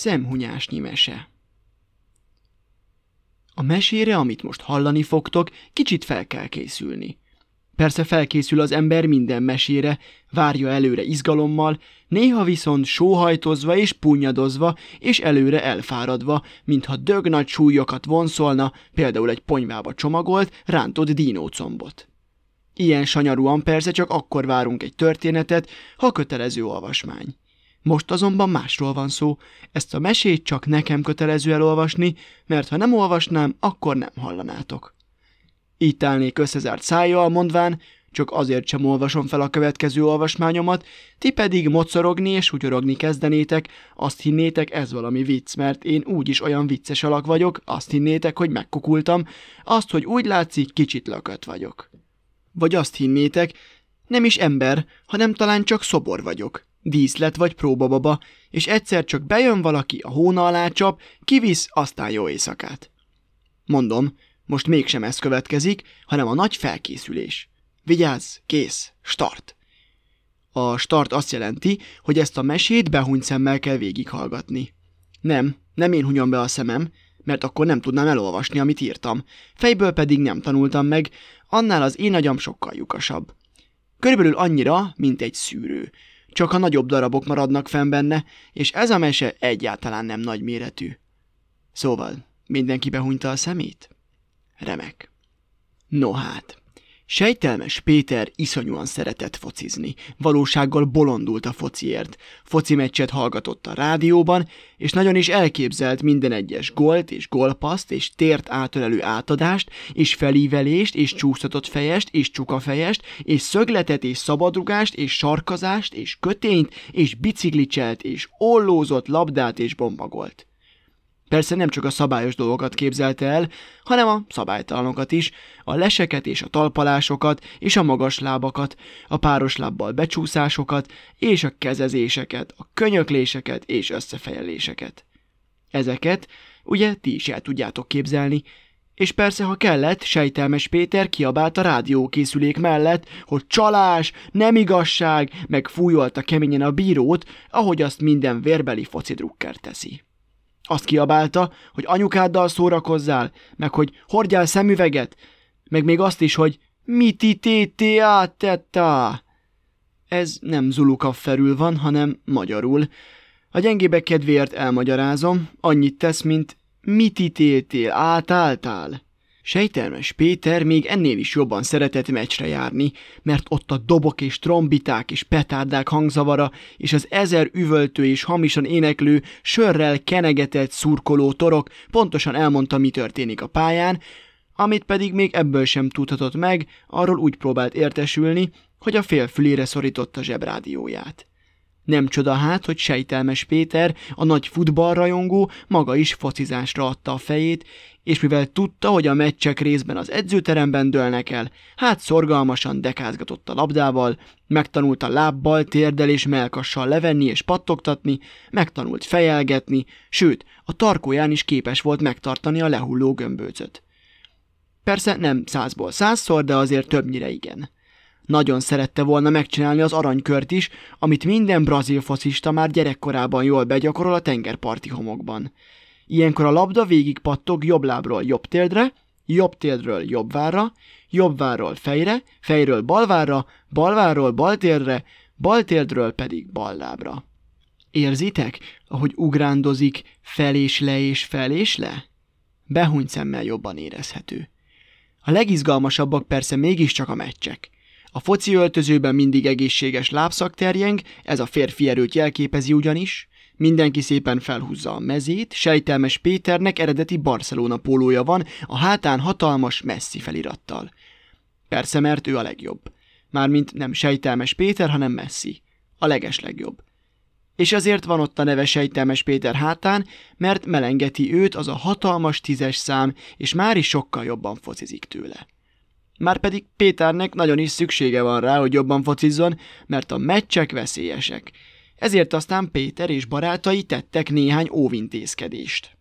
Szemhunyásnyi mese A mesére, amit most hallani fogtok, kicsit fel kell készülni. Persze felkészül az ember minden mesére, várja előre izgalommal, néha viszont sóhajtozva és punyadozva, és előre elfáradva, mintha dög nagy súlyokat vonszolna, például egy ponyvába csomagolt, rántott dínócombot. Ilyen sanyarúan persze csak akkor várunk egy történetet, ha kötelező olvasmány. Most azonban másról van szó, ezt a mesét csak nekem kötelező elolvasni, mert ha nem olvasnám, akkor nem hallanátok. Így állnék összezárt szájjal, mondván, csak azért sem olvasom fel a következő olvasmányomat, ti pedig mocorogni és sutyorogni kezdenétek, azt hinnétek ez valami vicc, mert én úgyis olyan vicces alak vagyok, azt hinnétek, hogy megkukultam, azt, hogy úgy látszik, kicsit lökött vagyok. Vagy azt hinnétek, nem is ember, hanem talán csak szobor vagyok, díszlet vagy próbababa, és egyszer csak bejön valaki, a hóna alá csap, kivisz, aztán jó éjszakát. Mondom, most mégsem ez következik, hanem a nagy felkészülés. Vigyázz, kész, start! A start azt jelenti, hogy ezt a mesét behuny szemmel kell végighallgatni. Nem, nem én hunyom be a szemem, mert akkor nem tudnám elolvasni, amit írtam. Fejből pedig nem tanultam meg, annál az én agyam sokkal lyukasabb. Körülbelül annyira, mint egy szűrő. Csak a nagyobb darabok maradnak fenn benne, és ez a mese egyáltalán nem nagy méretű. Szóval, mindenki behunyta a szemét? Remek. No hát. Sejtelmes Péter iszonyúan szeretett focizni. Valósággal bolondult a fociért. Foci meccset hallgatott a rádióban, és nagyon is elképzelt minden egyes gólt és gólpaszt, és tért átölelő átadást, és felívelést, és csúsztatott fejest, és csukafejest, és szögletet, és szabadrugást, és sarkazást, és kötényt, és biciklicselt, és ollózott labdát, és bombagolt. Persze nem csak a szabályos dolgokat képzelte el, hanem a szabálytalanokat is, a leseket és a talpalásokat, és a magas lábakat, a páros lábbal becsúszásokat, és a kezezéseket, a könyökléseket és összefejeléseket. Ezeket ugye ti is el tudjátok képzelni, és persze, ha kellett, sejtelmes Péter kiabált a rádiókészülék mellett, hogy csalás, nem igazság, meg fújolta keményen a bírót, ahogy azt minden vérbeli focidrukker teszi. Azt kiabálta, hogy anyukáddal szórakozzál, meg hogy hordjál szemüveget, meg még azt is, hogy miti tété tetta. Ez nem felül van, hanem magyarul. A gyengébek kedvéért elmagyarázom, annyit tesz, mint miti tétél, átáltál. Sejtelmes Péter még ennél is jobban szeretett meccsre járni, mert ott a dobok és trombiták és petárdák hangzavara, és az ezer üvöltő és hamisan éneklő, sörrel kenegetett szurkoló torok pontosan elmondta, mi történik a pályán, amit pedig még ebből sem tudhatott meg, arról úgy próbált értesülni, hogy a félfülére szorította zsebrádióját. Nem csoda hát, hogy sejtelmes Péter, a nagy futballrajongó, maga is focizásra adta a fejét, és mivel tudta, hogy a meccsek részben az edzőteremben dőlnek el, hát szorgalmasan dekázgatott a labdával, megtanulta lábbal, térdel és melkassal levenni és pattogtatni, megtanult fejelgetni, sőt, a tarkóján is képes volt megtartani a lehulló gömbőcöt. Persze nem százból százszor, de azért többnyire igen. Nagyon szerette volna megcsinálni az aranykört is, amit minden brazil focista már gyerekkorában jól begyakorol a tengerparti homokban. Ilyenkor a labda végig pattog jobb lábról jobb téldre, jobb téldről jobb várra, jobb várról fejre, fejről balvára, balváról baltérdre, baltérdről pedig ballábra. Érzitek, ahogy ugrándozik fel és le és fel és le? Behuny szemmel jobban érezhető. A legizgalmasabbak persze mégiscsak a meccsek. A foci öltözőben mindig egészséges lábszak terjeng, ez a férfi erőt jelképezi ugyanis. Mindenki szépen felhúzza a mezét, sejtelmes Péternek eredeti Barcelona pólója van, a hátán hatalmas messzi felirattal. Persze, mert ő a legjobb. Mármint nem sejtelmes Péter, hanem Messi. A leges legjobb. És azért van ott a neve Sejtelmes Péter hátán, mert melengeti őt az a hatalmas tízes szám, és már is sokkal jobban focizik tőle. Márpedig Péternek nagyon is szüksége van rá, hogy jobban focizzon, mert a meccsek veszélyesek. Ezért aztán Péter és barátai tettek néhány óvintézkedést.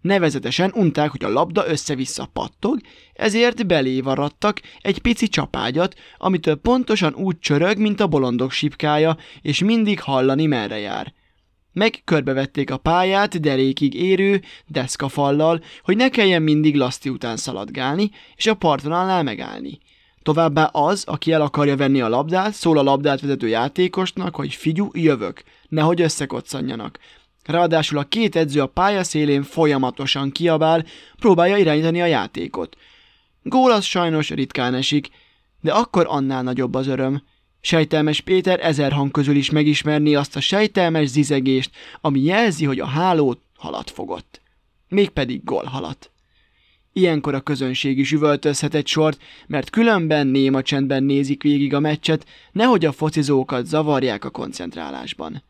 Nevezetesen unták, hogy a labda össze-vissza pattog, ezért belévaradtak egy pici csapágyat, amitől pontosan úgy csörög, mint a bolondok sipkája, és mindig hallani merre jár. Meg körbevették a pályát derékig érő deszkafallal, hogy ne kelljen mindig laszti után szaladgálni, és a parton alá megállni. Továbbá az, aki el akarja venni a labdát, szól a labdát vezető játékosnak, hogy figyú, jövök, nehogy összekoccanjanak. Ráadásul a két edző a pálya szélén folyamatosan kiabál, próbálja irányítani a játékot. Gól az sajnos ritkán esik, de akkor annál nagyobb az öröm. Sejtelmes Péter ezer hang közül is megismerni azt a sejtelmes zizegést, ami jelzi, hogy a hálót halat fogott. Mégpedig gól halat. Ilyenkor a közönség is üvöltözhet egy sort, mert különben néma csendben nézik végig a meccset, nehogy a focizókat zavarják a koncentrálásban.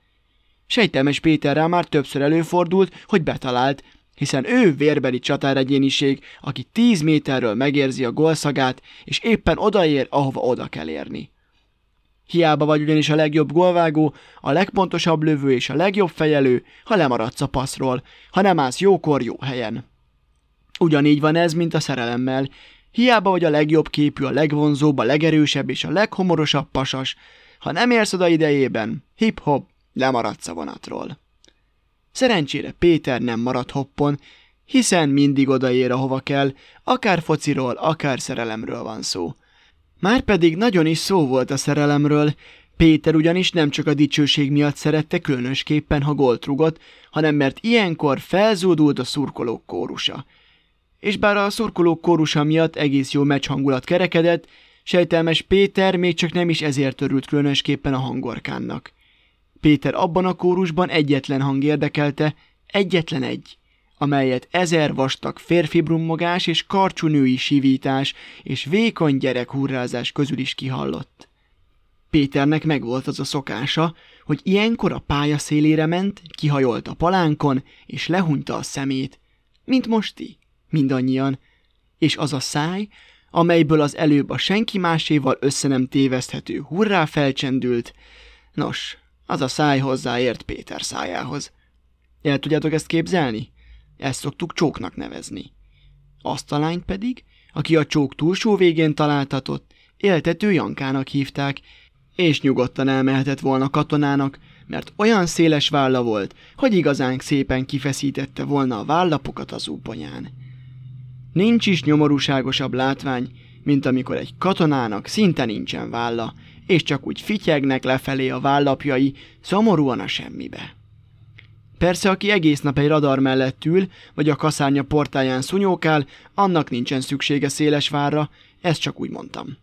Sejtelmes Péterrel már többször előfordult, hogy betalált, hiszen ő vérbeli csatáregyéniség, aki 10 méterről megérzi a golszagát, és éppen odaér, ahova oda kell érni. Hiába vagy ugyanis a legjobb golvágó, a legpontosabb lövő és a legjobb fejelő, ha lemaradsz a passzról, ha nem állsz jókor jó helyen. Ugyanígy van ez, mint a szerelemmel. Hiába vagy a legjobb képű, a legvonzóbb, a legerősebb és a leghomorosabb pasas, ha nem érsz oda idejében, hip-hop, lemaradsz a vonatról. Szerencsére Péter nem marad hoppon, hiszen mindig odaér, ahova kell, akár fociról, akár szerelemről van szó. Márpedig nagyon is szó volt a szerelemről, Péter ugyanis nem csak a dicsőség miatt szerette különösképpen, ha gólt rugott, hanem mert ilyenkor felzúdult a szurkolók kórusa. És bár a szurkolók kórusa miatt egész jó meccs hangulat kerekedett, sejtelmes Péter még csak nem is ezért örült különösképpen a hangorkánnak. Péter abban a kórusban egyetlen hang érdekelte, egyetlen egy, amelyet ezer vastag férfi brummogás és karcsú női sivítás és vékony gyerek hurrázás közül is kihallott. Péternek megvolt az a szokása, hogy ilyenkor a pálya szélére ment, kihajolt a palánkon, és lehunyta a szemét, mint mosti, mindannyian, és az a száj, amelyből az előbb a senki máséval össze nem téveszthető hurrá felcsendült, nos, az a száj hozzáért Péter szájához. El tudjátok ezt képzelni? Ezt szoktuk csóknak nevezni. Azt a lányt pedig, aki a csók túlsó végén találtatott, éltető Jankának hívták, és nyugodtan elmehetett volna katonának, mert olyan széles válla volt, hogy igazán szépen kifeszítette volna a vállapokat az úponyán. Nincs is nyomorúságosabb látvány, mint amikor egy katonának szinte nincsen válla, és csak úgy fityegnek lefelé a vállapjai, szomorúan a semmibe. Persze, aki egész nap egy radar mellett ül, vagy a kaszárnya portáján szunyókál, annak nincsen szüksége széles várra, ezt csak úgy mondtam.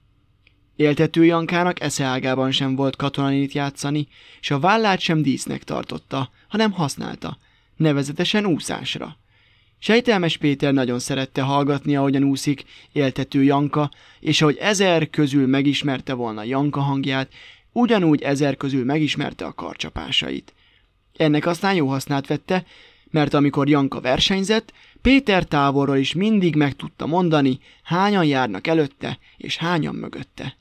Éltető Jankának eszeágában sem volt katonanit játszani, és a vállát sem dísznek tartotta, hanem használta, nevezetesen úszásra. Sejtelmes Péter nagyon szerette hallgatni, ahogyan úszik, éltető Janka, és ahogy ezer közül megismerte volna Janka hangját, ugyanúgy ezer közül megismerte a karcsapásait. Ennek aztán jó hasznát vette, mert amikor Janka versenyzett, Péter távolról is mindig meg tudta mondani, hányan járnak előtte, és hányan mögötte.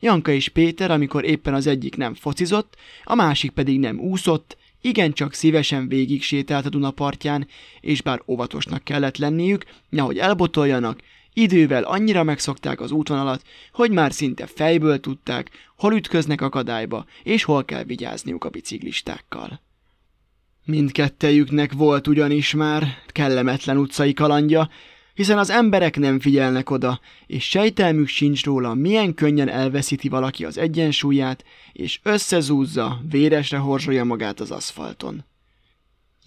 Janka és Péter, amikor éppen az egyik nem focizott, a másik pedig nem úszott, igencsak szívesen végig sétált a Duna partján, és bár óvatosnak kellett lenniük, nehogy elbotoljanak, idővel annyira megszokták az útvonalat, hogy már szinte fejből tudták, hol ütköznek akadályba, és hol kell vigyázniuk a biciklistákkal. Mindkettejüknek volt ugyanis már kellemetlen utcai kalandja, hiszen az emberek nem figyelnek oda, és sejtelmük sincs róla, milyen könnyen elveszíti valaki az egyensúlyát, és összezúzza, véresre horzsolja magát az aszfalton.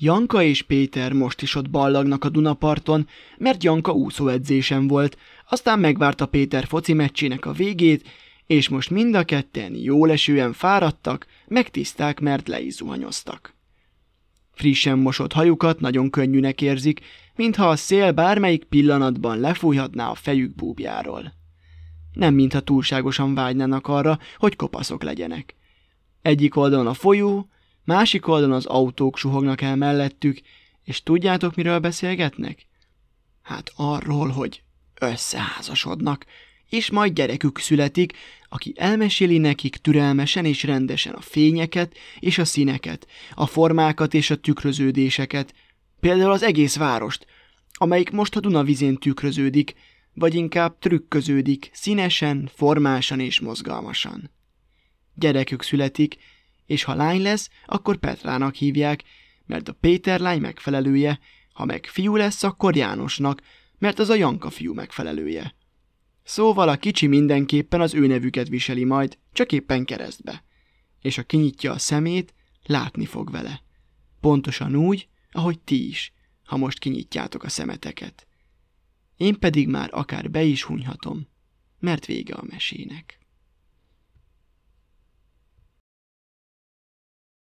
Janka és Péter most is ott ballagnak a Dunaparton, mert Janka úszóedzésen volt, aztán megvárta Péter foci meccsének a végét, és most mind a ketten jólesően fáradtak, megtiszták, mert le is zuhanyoztak. Frissen mosott hajukat nagyon könnyűnek érzik, mintha a szél bármelyik pillanatban lefújhatná a fejük búbjáról. Nem mintha túlságosan vágynának arra, hogy kopaszok legyenek. Egyik oldalon a folyó, másik oldalon az autók suhognak el mellettük, és tudjátok, miről beszélgetnek? Hát arról, hogy összeházasodnak, és majd gyerekük születik, aki elmeséli nekik türelmesen és rendesen a fényeket és a színeket, a formákat és a tükröződéseket, például az egész várost, amelyik most a Dunavizén tükröződik, vagy inkább trükköződik, színesen, formásan és mozgalmasan. Gyerekük születik, és ha lány lesz, akkor Petrának hívják, mert a Péter lány megfelelője, ha meg fiú lesz, akkor Jánosnak, mert az a Janka fiú megfelelője. Szóval a kicsi mindenképpen az ő nevüket viseli majd, csak éppen keresztbe. És ha kinyitja a szemét, látni fog vele. Pontosan úgy, ahogy ti is, ha most kinyitjátok a szemeteket. Én pedig már akár be is hunyhatom, mert vége a mesének.